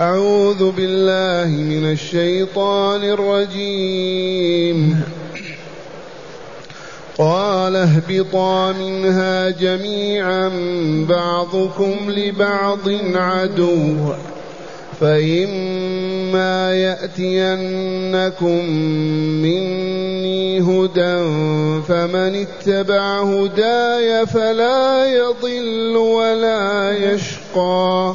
أعوذ بالله من الشيطان الرجيم. قال اهبطا منها جميعا بعضكم لبعض عدو فإما يأتينكم مني هدى فمن اتبع هداي فلا يضل ولا يشقى.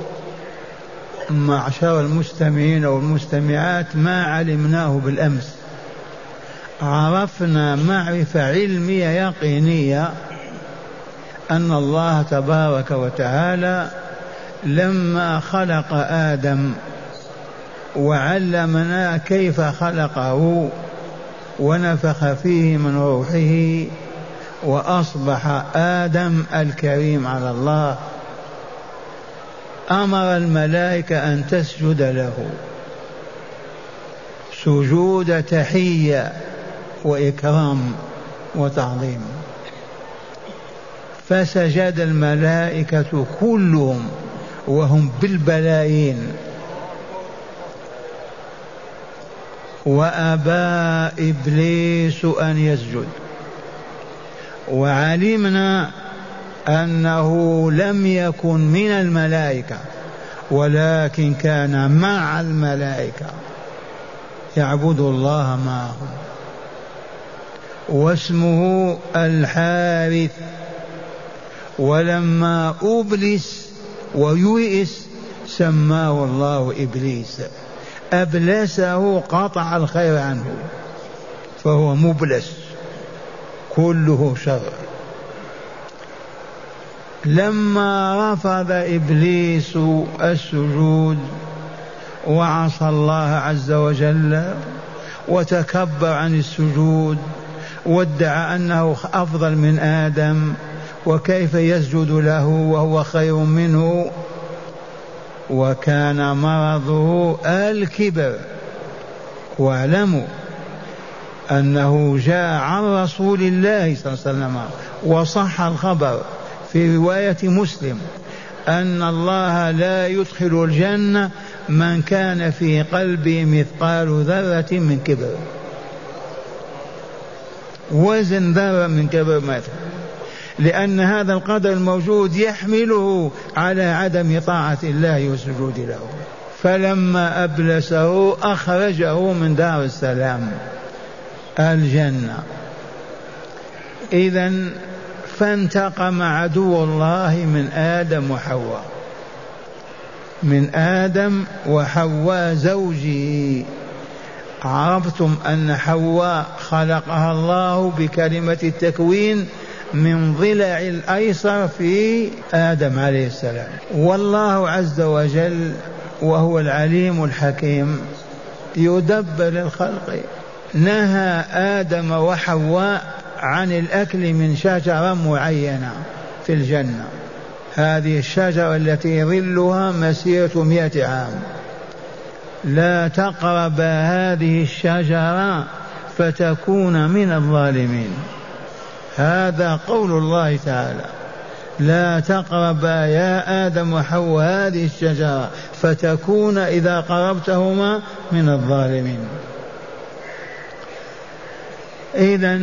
معشر المستمعين أو المستمعات ما علمناه بالأمس. عرفنا معرفة علمية يقينية أن الله تبارك وتعالى لما خلق آدم وعلمنا كيف خلقه ونفخ فيه من روحه وأصبح آدم الكريم على الله أمر الملائكة أن تسجد له. سجود تحية وإكرام وتعظيم. فسجد الملائكة كلهم وهم بالبلايين. وأبى إبليس أن يسجد. وعلمنا أنه لم يكن من الملائكة ولكن كان مع الملائكة. يعبد الله معهم. واسمه الحارث. ولما أبلس ويئس سماه الله إبليس. أبلسه قطع الخير عنه فهو مبلس كله شر. لما رفض إبليس السجود وعصى الله عز وجل وتكبر عن السجود وادعى أنه أفضل من آدم وكيف يسجد له وهو خير منه وكان مرضه الكبر. واعلموا أنه جاء عن رسول الله صلى الله عليه وسلم وصح الخبر. في رواية مسلم أن الله لا يدخل الجنة من كان في قلبه مثقال ذرة من كبر. وزن ذرة من كبر مثلا لأن هذا القدر الموجود يحمله على عدم طاعة الله والسجود له. فلما أبلسه أخرجه من دار السلام الجنة. إذا فانتقم عدو الله من آدم وحواء. من آدم وحواء زوجه. عرفتم أن حواء خلقها الله بكلمة التكوين من ضلع الأيسر في آدم عليه السلام. والله عز وجل وهو العليم الحكيم يدبر الخلق. نهى آدم وحواء عن الأكل من شجرة معينة في الجنة. هذه الشجرة التي ظلها مسيرة مئة عام. لا تقرب هذه الشجرة فتكون من الظالمين. هذا قول الله تعالى. لا تقربا يا آدم وحواء هذه الشجرة فتكون إذا قربتهما من الظالمين. إذا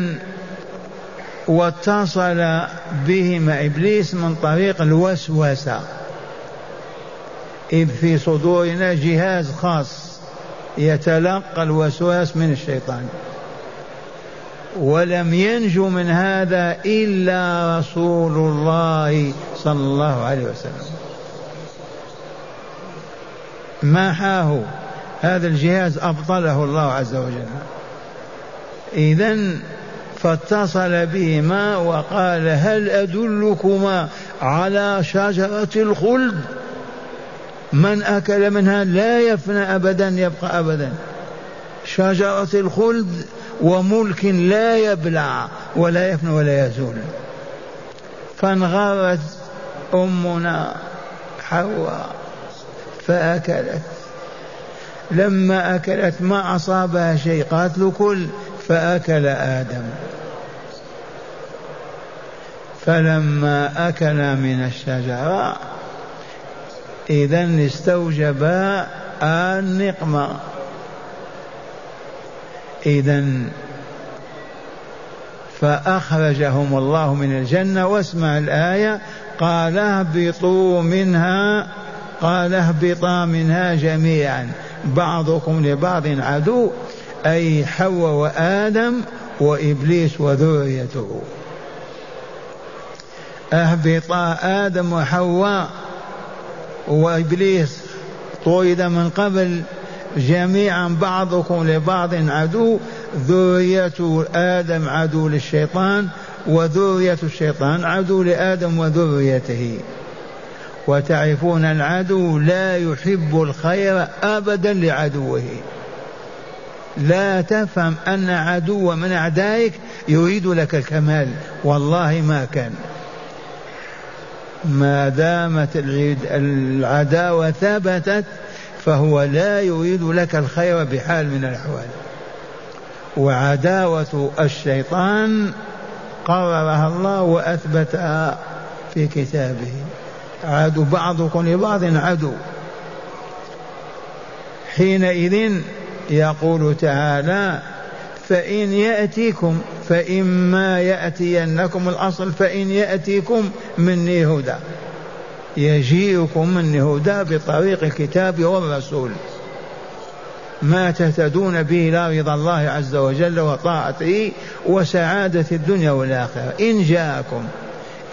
واتصل بهما إبليس من طريق الوسوسة. اذ في صدورنا جهاز خاص يتلقى الوسواس من الشيطان. ولم ينجو من هذا إلا رسول الله صلى الله عليه وسلم. محاه. هذا الجهاز أبطله الله عز وجل. إذا فاتصل بهما وقال هل أدلكما على شجرة الخلد؟ من أكل منها لا يفنى أبدا يبقى أبدا. شجرة الخلد وملك لا يبلع ولا يفنى ولا يزول. فانغرت أمنا حواء فأكلت. لما أكلت ما أصابها شيء قالت له كل فأكل آدم. فلما أكل من الشجرة إذا استوجبا النقمة إذا فأخرجهم الله من الجنة. واسمع الآية. قال اهبطوا منها قال اهبطا منها جميعا. بعضكم لبعض عدو أي حواء وآدم وإبليس وذريته. أهبطا آدم وحواء وإبليس طرد من قبل جميعا بعضكم لبعض عدو ذرية آدم عدو للشيطان وذرية الشيطان عدو لآدم وذريته. وتعرفون العدو لا يحب الخير أبدا لعدوه. لا تفهم أن عدو من أعدائك يريد لك الكمال والله ما كان. ما دامت العداوة ثبتت فهو لا يريد لك الخير بحال من الأحوال. وعداوة الشيطان قررها الله وأثبتها في كتابه. عدو بعضكم لبعض عدو. حينئذ يقول تعالى فإن يأتيكم فإما يأتينكم الأصل فإن يأتيكم مني هدى. يجيئكم مني هدى بطريق الكتاب والرسول. ما تهتدون به إلى رضا الله عز وجل وطاعته وسعادة الدنيا والآخرة. إن جاءكم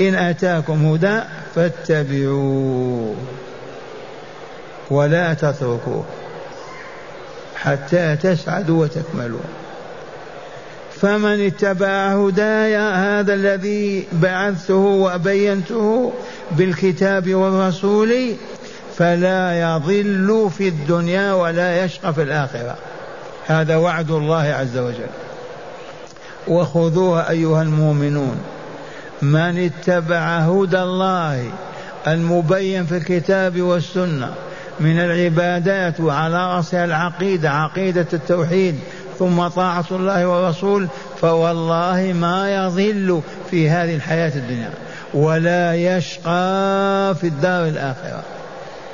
إن أتاكم هدى فاتبعوه ولا تتركوه حتى تسعدوا وتكملوا. فمن اتبع هداي هذا الذي بعثته وبينته بالكتاب والرسول فلا يضل في الدنيا ولا يشقى في الآخرة. هذا وعد الله عز وجل. وخذوها أيها المؤمنون. من اتبع هدى الله المبين في الكتاب والسنة من العبادات وعلى رأسها العقيدة عقيدة التوحيد ثم طاعة الله والرسول فوالله ما يضل في هذه الحياة الدنيا ولا يشقى في الدار الآخرة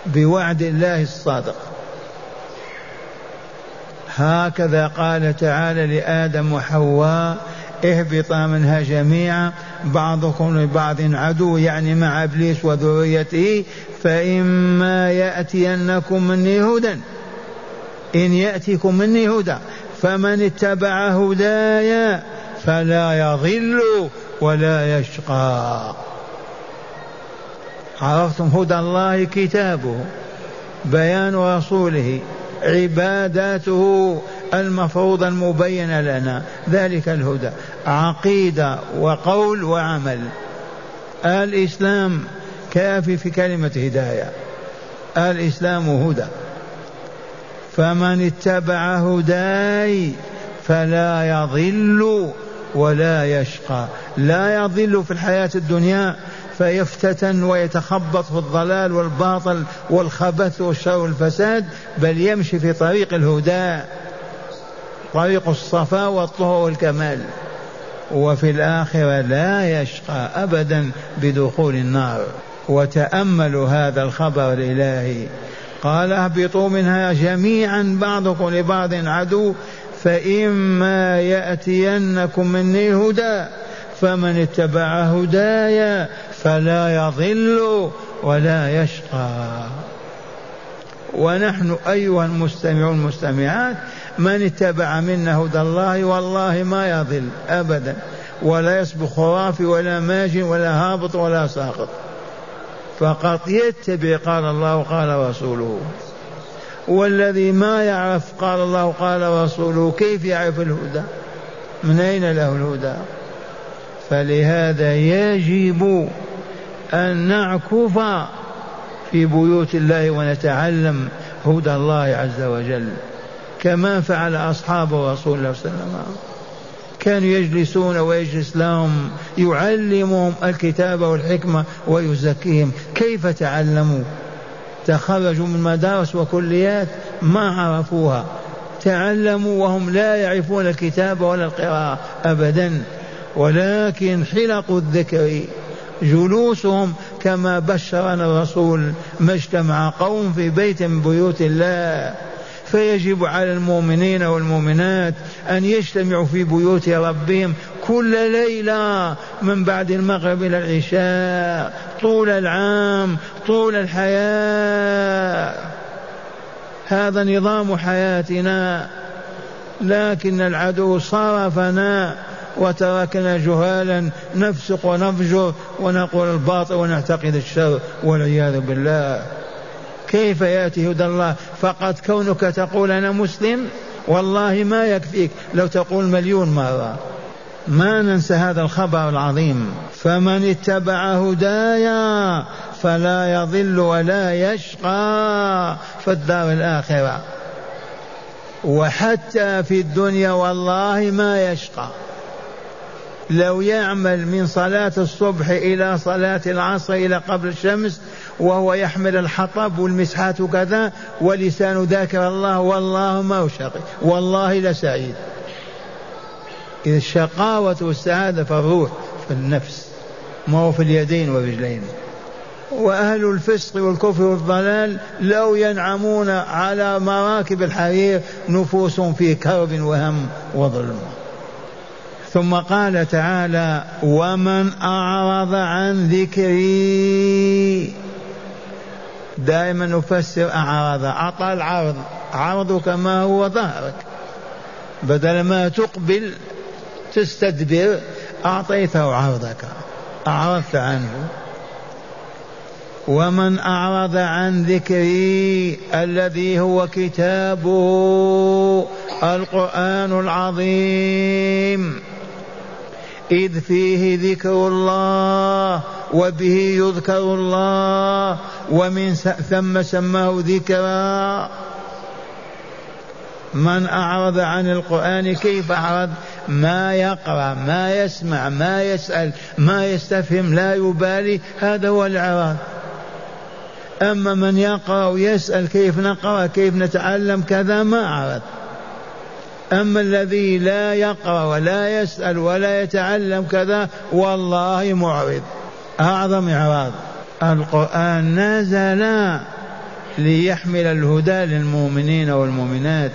بوعد الله الصادق. هكذا قال تعالى لآدم وحواء اهبطا منها جميعا بعضكم لبعض عدو يعني مع إبليس وذريته فإما يأتينكم مني هدى. إن يأتيكم مني هدى. فمن اتبع هداي فلا يضل ولا يشقى. عرفتم؟ هدى الله كتابه بيان رسوله عباداته المفروضة المبينة لنا. ذلك الهدى عقيدة وقول وعمل. الإسلام كافي في كلمة هداية. الإسلام هدى. فمن اتبع هداي فلا يضل ولا يشقى. لا يضل في الحياة الدنيا فيفتتن ويتخبط في الضلال والباطل والخبث والشر والفساد بل يمشي في طريق الهدى طريق الصفا والطهر والكمال. وفي الآخرة لا يشقى أبدا بدخول النار. وتأملوا هذا الخبر الإلهي. قال اهبطوا منها جميعا بعضكم لبعض عدو فإما يأتينكم مني هدى فمن اتبع هدايا فلا يضل ولا يشقى. ونحن أيها المستمعون المستمعات من اتبع منا هدى الله والله ما يضل أبدا ولا يصبح خرافي ولا ماجن ولا هابط ولا ساقط. فقط يتبع قال الله قال رسوله. والذي ما يعرف قال الله قال رسوله كيف يعرف الهدى؟ من أين له الهدى؟ فلهذا يجب أن نعكف في بيوت الله ونتعلم هدى الله عز وجل كما فعل أصحاب رسول الله صلى الله عليه وسلم. كانوا يجلسون ويجلس لهم يعلمهم الكتاب والحكمة ويزكيهم. كيف تعلموا؟ تخرجوا من مدارس وكليات ما عرفوها. تعلموا وهم لا يعرفون الكتاب ولا القراءة أبدا. ولكن حلق الذكر. جلوسهم كما بشرنا الرسول ما اجتمع قوم في بيت من بيوت الله. فيجب على المؤمنين والمؤمنات أن يجتمعوا في بيوت ربهم كل ليلة من بعد المغرب إلى العشاء طول العام طول الحياة. هذا نظام حياتنا لكن العدو صرفنا وتركنا جهالا نفسق ونفجر ونقول الباطل ونعتقد الشر والعياذ بالله. كيف يأتي هدى الله؟ فقط كونك تقول أنا مسلم والله ما يكفيك. لو تقول مليون مرة. ما ننسى هذا الخبر العظيم. فمن اتبع هدايا فلا يضل ولا يشقى في الدار الآخرة. وحتى في الدنيا والله ما يشقى. لو يعمل من صلاة الصبح إلى صلاة العصر إلى قبل الشمس وهو يحمل الحطب والمسحات وكذا ولسان ذاكر الله والله ما هو شقي والله لسعيد إذا الشقاوة والسعادة في الروح في النفس. ما هو في اليدين والرجلين. وأهل الفسق والكفر والضلال لو ينعمون على مراكب الحرير نفوسهم في كرب وهم وظلم. ثم قال تعالى ومن أعرض عن ذكري دائما نفسر أعرض أعطى العرض. عرضك ما هو ظهرك بدل ما تقبل تستدبر أعطيته عرضك. أعرضت عنه. ومن أعرض عن ذكري الذي هو كتابه القرآن العظيم. إذ فيه ذكر الله وبه يذكر الله ومن ثم سماه ذكرا. من أعرض عن القرآن كيف أعرض؟ ما يقرأ ما يسمع ما يسأل ما يستفهم لا يبالي هذا هو الإعراض. أما من يقرأ ويسأل كيف نقرأ كيف نتعلم كذا ما أعرض. أما الذي لا يقرأ ولا يسأل ولا يتعلم كذا والله معرض. أعظم إعراض. القرآن نزل ليحمل الهدى للمؤمنين والمؤمنات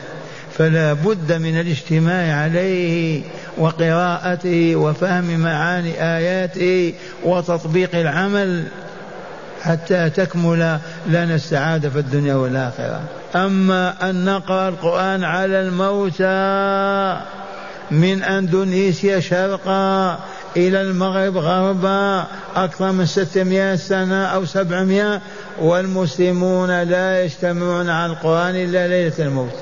فلا بد من الاجتماع عليه وقراءته وفهم معاني آياته وتطبيق العمل حتى تكمل لنا السعادة في الدنيا والآخرة. أما أن نقرأ القرآن على الموتى من أندونيسيا شرقا إلى المغرب غربا أكثر من ستمائة سنة أو سبعمائة والمسلمون لا يجتمعون على القرآن إلا ليلة الموت.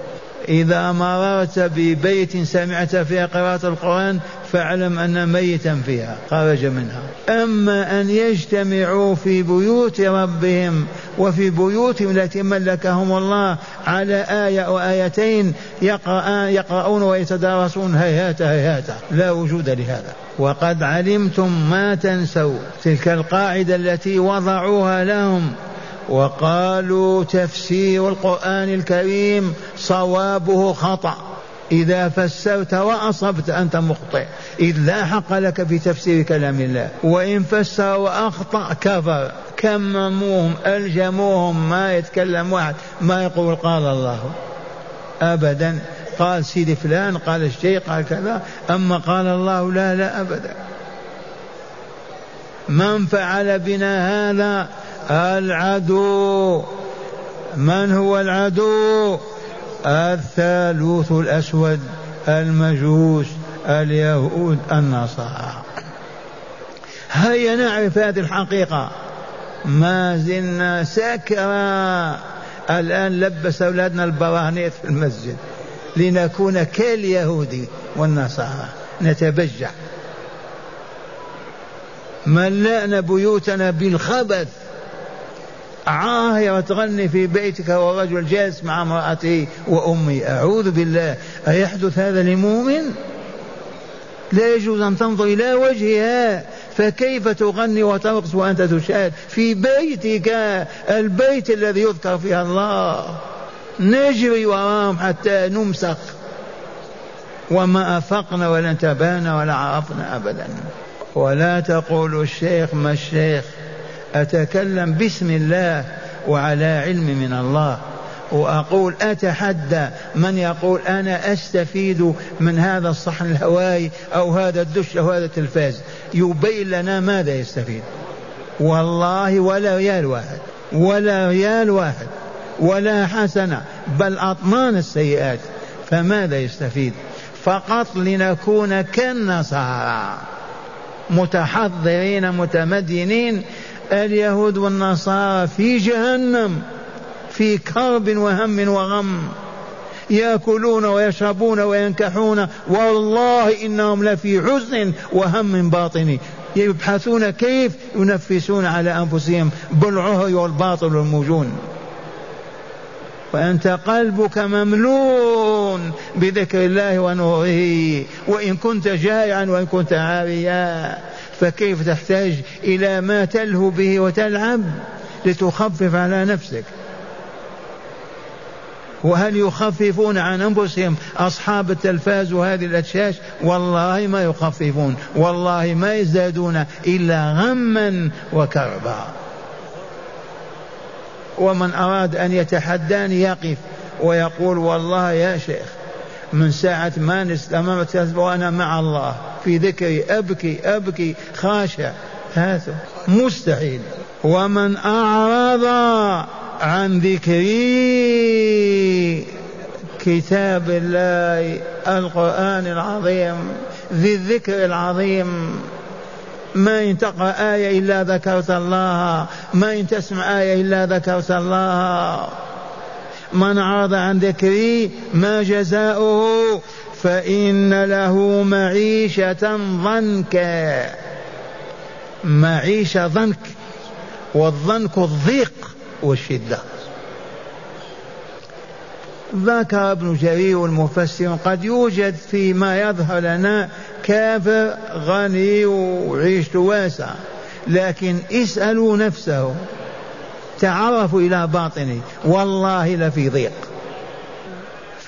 إذا مررت ببيت سمعت فيها قراءة القرآن فاعلم أن ميتا فيها خرج منها. أما أن يجتمعوا في بيوت ربهم وفي بيوتهم التي ملكهم الله على آية أو آيتين يقرأون, يقرؤون ويتدارسون هيهات هيهات. لا وجود لهذا. وقد علمتم ما تنسوا. تلك القاعدة التي وضعوها لهم. وقالوا تفسير القرآن الكريم صوابه خطأ. إذا فسرت وأصبت أنت مخطئ. إذ لا حق لك في تفسير كلام الله. وإن فسر وأخطأ كفر. كمموهم ألجموهم ما يتكلم واحد. ما يقول قال الله. أبدا. قال سيدي فلان قال الشيء قال كذا. أما قال الله لا لا أبدا. من فعل بنا هذا العدو. من هو العدو؟ الثالوث الأسود المجوس اليهود النصارى. هيا نعرف هذه الحقيقة. ما زلنا سكرا الآن لبس أولادنا البراهنيت في المسجد لنكون كاليهود والنصارى. نتبجح. ملأنا بيوتنا بالخبث. عاهرة تغني في بيتك ورجل جالس مع امرأته وأمي. أعوذ بالله. أيحدث هذا لمؤمن؟ لا يجوز أن تنظر إلى وجهها. فكيف تغني وترقص وأنت تشاهد؟ في بيتك البيت الذي يذكر فيها الله. نجري وراهم حتى نمسخ. وما أفقنا ولا انتبهنا ولا عرفنا أبدا. ولا تقولوا الشيخ ما الشيخ. أتكلم باسم الله وعلى علم من الله. وأقول أتحدى من يقول أنا أستفيد من هذا الصحن الهوائي أو هذا الدش أو هذا التلفاز. يبين لنا ماذا يستفيد. والله ولا ريال واحد ولا ريال واحد ولا حسنة بل أطمان السيئات. فماذا يستفيد؟ فقط لنكون كالنصارى. متحضرين متمدنين اليهود والنصارى في جهنم في كرب وهم وغم يأكلون ويشربون وينكحون والله إنهم لفي حزن وهم باطني يبحثون كيف؟ ينفسون على أنفسهم بالعهر والباطل والموجون. وأنت قلبك مملوء بذكر الله ونوره وإن كنت جائعا وإن كنت عاريا. فكيف تحتاج إلى ما تلهو به وتلعب لتخفف على نفسك؟ وهل يخففون عن أنفسهم أصحاب التلفاز وهذه الاشاش والله ما يخففون والله ما يزدادون إلا غما وكربا. ومن أراد أن يتحداني يقف ويقول والله يا شيخ من ساعة ما نستمرت وأنا مع الله في ذكري أبكي أبكي خاشع هذا مستحيل. ومن أعرض عن ذكري كتاب الله القرآن العظيم ذي الذكر العظيم. ما إن تقرأ آية إلا ذكرت الله ما إن تسمع آية إلا ذكرت الله. من عرض عن ذكري ما جزاؤه. فإن له معيشة ضنكا. معيشة ضنك والضنك الضيق والشدة. ذكر ابن جرير المفسر قد يوجد فيما يظهر لنا كافر غني وعيشته واسعة لكن اسألوا نفسه. تعرفوا إلى باطنه. والله لفي ضيق.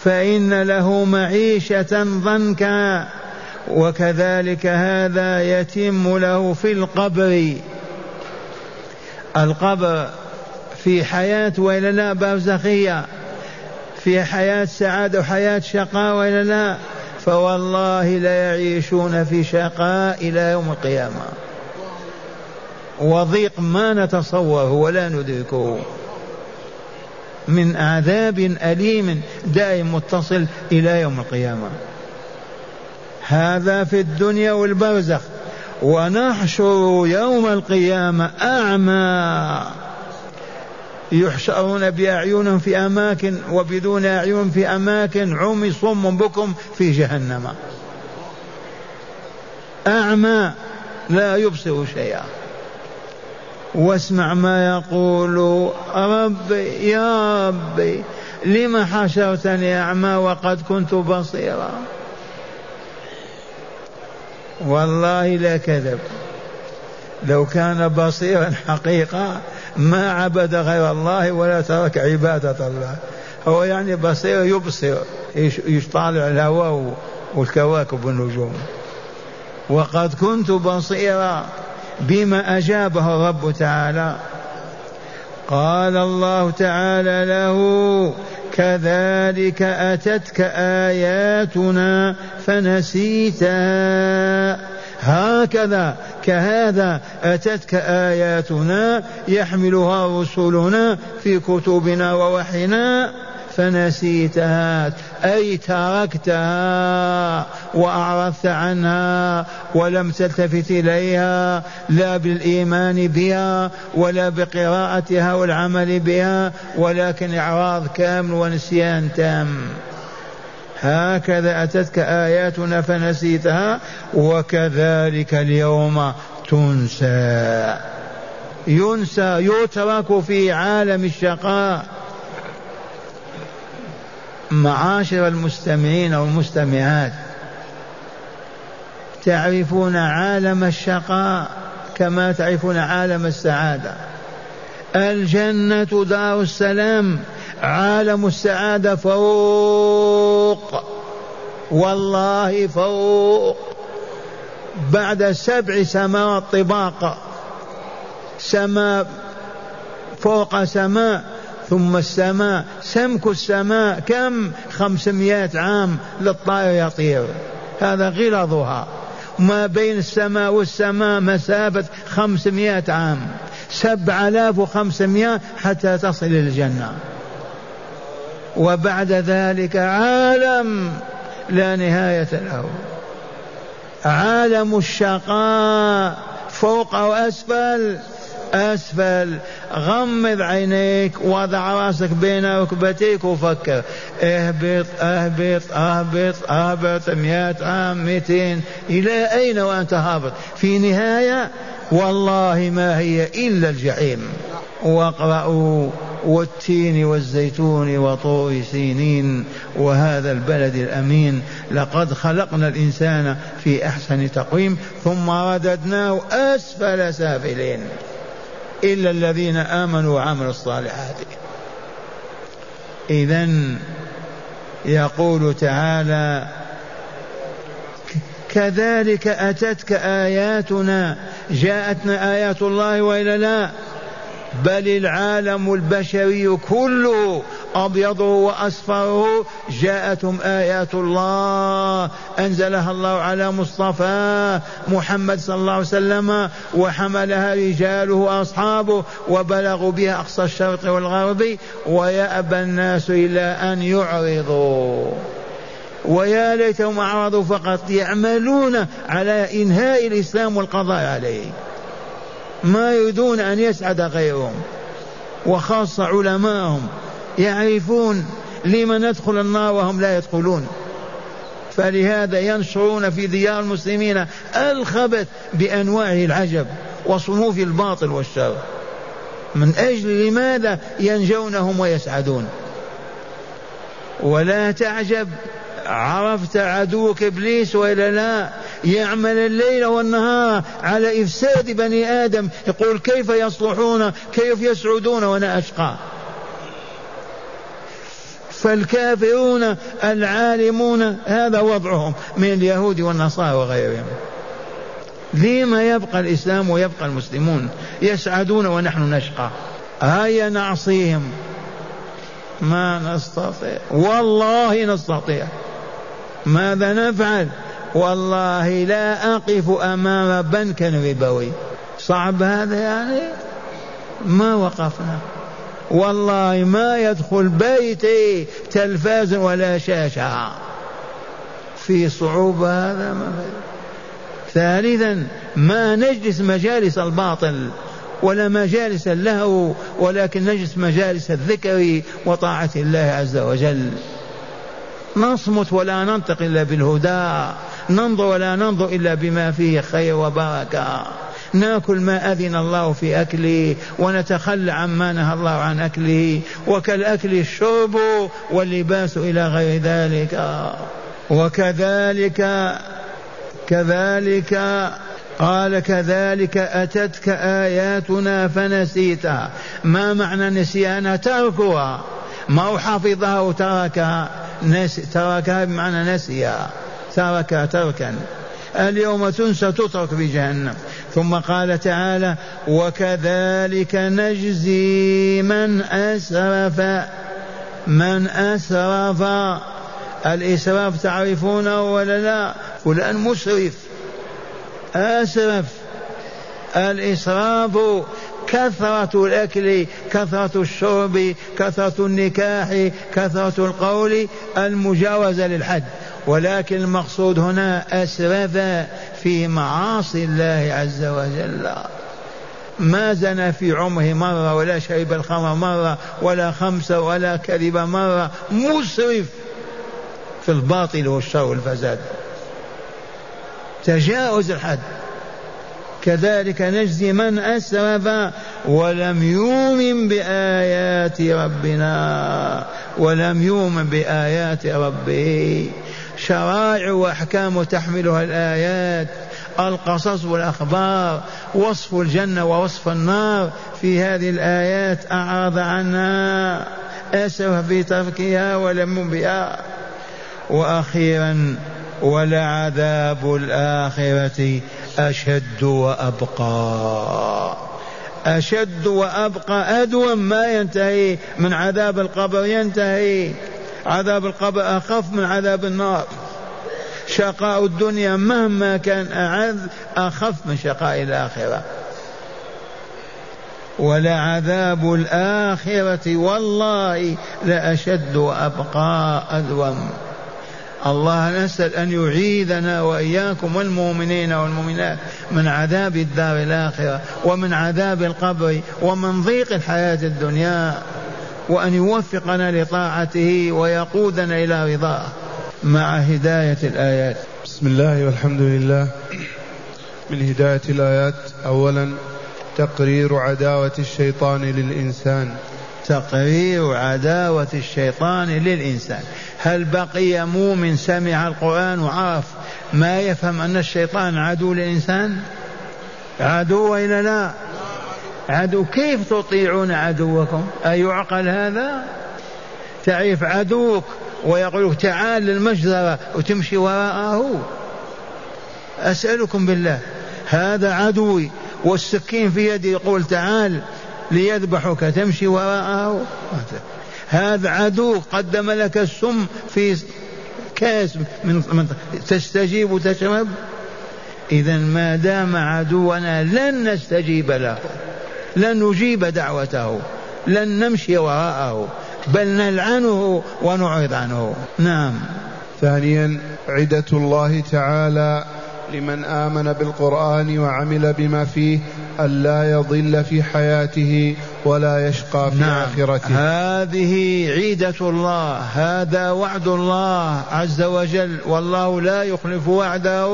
فإن له معيشة ضنكا وكذلك هذا يتم له في القبر. القبر في حياة وإلا لا برزخية في حياة سعادة وحياة شقاء وإلا لا فوالله لا يعيشون في شقاء إلى يوم القيامة. وضيق ما نتصوره ولا ندركه. من عذاب أليم دائم متصل إلى يوم القيامة. هذا في الدنيا والبرزخ. ونحشر يوم القيامة أعمى. يحشرون بأعينهم في أماكن وبدون أعين في أماكن. عمي صم بكم في جهنم. أعمى. لا يبصر شيئا. واسمع ما يقول. ربي يا ربي لم حشرتني أعمى وقد كنت بصيرا؟ والله لا كذب. لو كان بصيرا حقيقة ما عبد غير الله ولا ترك عبادة الله. هو يعني بصير يبصر يطالع الهواء والكواكب والنجوم. وقد كنت بصيرا. بما أجابه الرب تعالى. قال الله تعالى له كذلك أتتك آياتنا فنسيتها. هكذا كهذا أتتك آياتنا يحملها رسلنا في كتبنا ووحينا. فنسيتها أي تركتها وأعرضت عنها ولم تلتفت إليها لا بالإيمان بها ولا بقراءتها والعمل بها ولكن إعراض كامل ونسيان تام. هكذا أتتك آياتنا فنسيتها وكذلك اليوم تنسى. ينسى يترك في عالم الشقاء. معاشر المستمعين والمستمعات. تعرفون عالم الشقاء كما تعرفون عالم السعادة. الجنة دار السلام عالم السعادة فوق. والله فوق. بعد سبع سماوات طباق سماء فوق سماء ثم السماء. سمك السماء كم؟ خمسمائة عام للطائر يطير. هذا غلظها ما بين السماء والسماء مسافة خمسمائة عام. سبع آلاف وخمسمائة حتى تصل إلى الجنة. وبعد ذلك عالم لا نهاية له. عالم الشقاء فوق وأسفل أسفل غمض عينيك وضع رأسك بين ركبتيك وفكر. اهبط اهبط اهبط اهبط مئة عام مئتين. إلى أين وأنت هابط؟ في نهاية والله ما هي إلا الجحيم. واقرأوا والتين والزيتون وطور سينين وهذا البلد الأمين. لقد خلقنا الإنسان في أحسن تقويم ثم رددناه أسفل سافلين. إلا الذين آمنوا وعملوا الصالحات. إذا يقول تعالى كذلك أتتك آياتنا جاءتنا آيات الله وإلا لا بل العالم البشري كله أبيضه وأصفره جاءتهم آيات الله. أنزلها الله على مصطفى محمد صلى الله عليه وسلم وحملها رجاله وأصحابه وبلغوا بها أقصى الشرق والغرب. ويأبى الناس إلا أن يعرضوا. ويا ليتهم أعرضوا فقط يعملون على إنهاء الإسلام والقضاء عليه. ما يريدون أن يسعد غيرهم. وخاصة علماءهم. يعرفون لما ندخل النار وهم لا يدخلون. فلهذا ينشرون في ديار المسلمين الخبث بأنواع العجب وصنوف الباطل والشر. من أجل لماذا ينجونهم ويسعدون؟ ولا تعجب عرفت عدوك إبليس وإلا لا؟ يعمل الليل والنهار على إفساد بني آدم يقول كيف يصلحون كيف يسعدون وأنا أشقى؟ فالكافرون العالمون هذا وضعهم من اليهود والنصارى وغيرهم. لما يبقى الإسلام ويبقى المسلمون يسعدون ونحن نشقى. هيا نعصيهم. ما نستطيع. والله نستطيع. ماذا نفعل؟ والله لا أقف أمام بنك ربوي صعب هذا يعني؟ ما وقفنا. والله ما يدخل بيتي تلفاز ولا شاشة. في صعوبة هذا ما ثالثا ما نجلس مجالس الباطل ولا مجالس اللهو ولكن نجلس مجالس الذكر وطاعة الله عز وجل. نصمت ولا ننطق إلا بالهدى ننظر ولا ننظر إلا بما فيه خير وبركة. ناكل ما أذن الله في أكله ونتخلى عما نهى الله عن أكله وكالأكل الشرب واللباس إلى غير ذلك. وكذلك كذلك قال كذلك أتتك آياتنا فنسيتها ما معنى نسيانها تركها. ما حفظها وتركها؟ نس تركها بمعنى نسيها. تركها تركا. اليوم تنسى تترك بجهنم ثم قال تعالى وكذلك نجزي من أسرف من أسرف. الإسراف تعرفونه ولا لا فلان مسرف أسرف. الإسراف كثرة الأكل كثرة الشرب كثرة النكاح كثرة القول المجاوزة للحد. ولكن المقصود هنا أسرف في معاصي الله عز وجل. ما زنى في عمره مرة ولا شرب الخمر مرة ولا خمسة ولا كذب مرة مسرف في الباطل والشر والفساد. تجاوز الحد. كذلك نجزي من أسرف ولم يؤمن بآيات ربنا ولم يؤمن بآيات ربه. شرائع وأحكام تحملها الآيات القصص والأخبار وصف الجنة ووصف النار في هذه الآيات أعرض عنها أسرف في تركها ولم بها. وأخيرا ولعذاب الآخرة أشد وأبقى. أشد وأبقى أدوم ما ينتهي من عذاب القبر ينتهي. عذاب القبر أخف من عذاب النار. شقاء الدنيا مهما كان أعز أخف من شقاء الآخرة. ولعذاب الآخرة والله لأشد وأبقى أدوم الله نسأل أن يعيذنا وإياكم والمؤمنين والمؤمنات من عذاب الدار الآخرة ومن عذاب القبر ومن ضيق الحياة الدنيا. وأن يوفقنا لطاعته ويقودنا إلى رضاه مع هداية الآيات. بسم الله والحمد لله. من هداية الآيات أولا تقرير عداوة الشيطان للإنسان. تقرير عداوة الشيطان للإنسان. هل بقي مؤمن سمع القرآن وعرف ما يفهم أن الشيطان عدو للإنسان؟ عدو وإلا لا؟ عدو كيف تطيعون عدوكم؟ أيعقل هذا؟ تعرف عدوك ويقول تعال للمجزرة وتمشي وراءه. أسألكم بالله هذا عدوي والسكين في يدي يقول تعال ليذبحك تمشي وراءه. هذا عدو قدم لك السم في كاس من تستجيب وتشرب. إذا ما دام عدونا لن نستجيب له. لن نجيب دعوته لن نمشي وراءه بل نلعنه ونعرض عنه. نعم. ثانيا عدة الله تعالى لمن آمن بالقرآن وعمل بما فيه ألا يضل في حياته ولا يشقى في نعم. آخرته. هذه عيدة الله هذا وعد الله عز وجل والله لا يخلف وعده.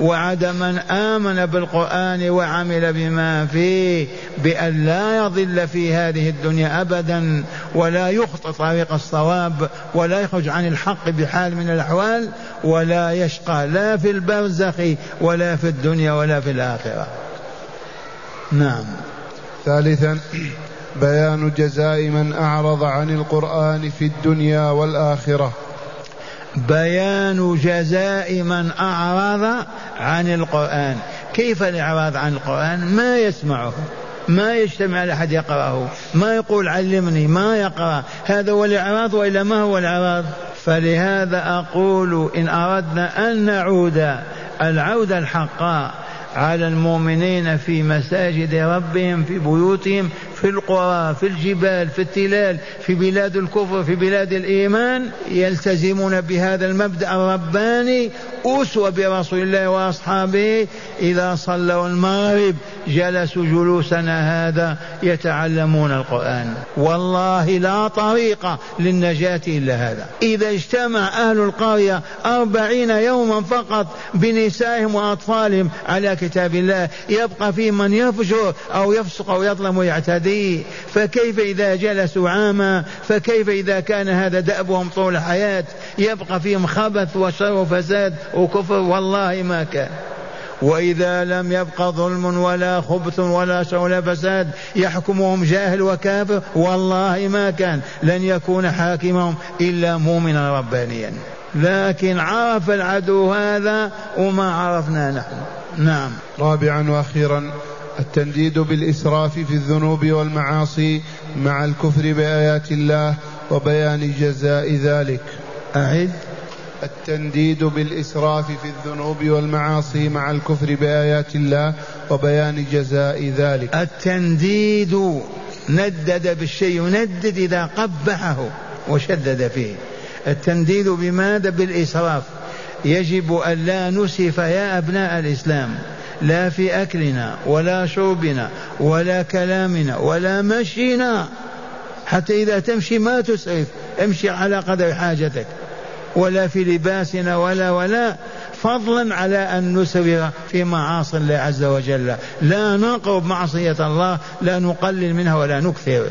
وعد من آمن بالقرآن وعمل بما فيه بأن لا يضل في هذه الدنيا أبدا ولا يخطئ طريق الصواب ولا يخرج عن الحق بحال من الأحوال ولا يشقى لا في البرزخ ولا في الدنيا ولا في الآخرة. نعم. ثالثا بيان جزاء من أعرض عن القرآن في الدنيا والآخرة. بيان جزاء من أعرض عن القرآن. كيف الإعراض عن القرآن؟ ما يسمعه ما يجتمع لأحد يقرأه ما يقول علمني ما يقرأ. هذا هو الإعراض وإلا ما هو الإعراض؟ فلهذا أقول إن أردنا أن نعود العودة الحقاء على المؤمنين في مساجد ربهم في بيوتهم في القرى في الجبال في التلال في بلاد الكفر في بلاد الإيمان يلتزمون بهذا المبدأ الرباني أسوة برسول الله وأصحابه. إذا صلوا المغرب جلسوا جلوسنا هذا يتعلمون القرآن. والله لا طريق للنجاة إلا هذا. إذا اجتمع أهل القرية أربعين يوما فقط بنسائهم وأطفالهم على كتاب الله يبقى في من يفجر أو يفسق أو يظلم ويعتدي. فكيف إذا جلسوا عاما فكيف إذا كان هذا دأبهم طول الحياة يبقى فيهم خبث وشر وفساد وكفر والله ما كان. وإذا لم يبق ظلم ولا خبث ولا شر ولا فساد يحكمهم جاهل وكافر والله ما كان. لن يكون حاكمهم إلا مؤمنا ربانيا. لكن عرف العدو هذا وما عرفنا نحن. نعم. رابعا وأخيرا التنديد بالإسراف في الذنوب والمعاصي مع الكفر بآيات الله وبيان جزاء ذلك. أعد. التنديد بالإسراف في الذنوب والمعاصي مع الكفر بآيات الله وبيان جزاء ذلك. التنديد ندد بالشيء يندد إذا قبحه وشدد فيه. التنديد بماذا؟ بالإسراف. يجب أن لا نسرف يا أبناء الإسلام. لا في أكلنا ولا شربنا ولا كلامنا ولا مشينا. حتى إذا تمشي ما تسرف امشي على قدر حاجتك. ولا في لباسنا ولا ولا. فضلا على أن نسرف في معاصي الله عز وجل. لا نقرب معصية الله لا نقلل منها ولا نكثر.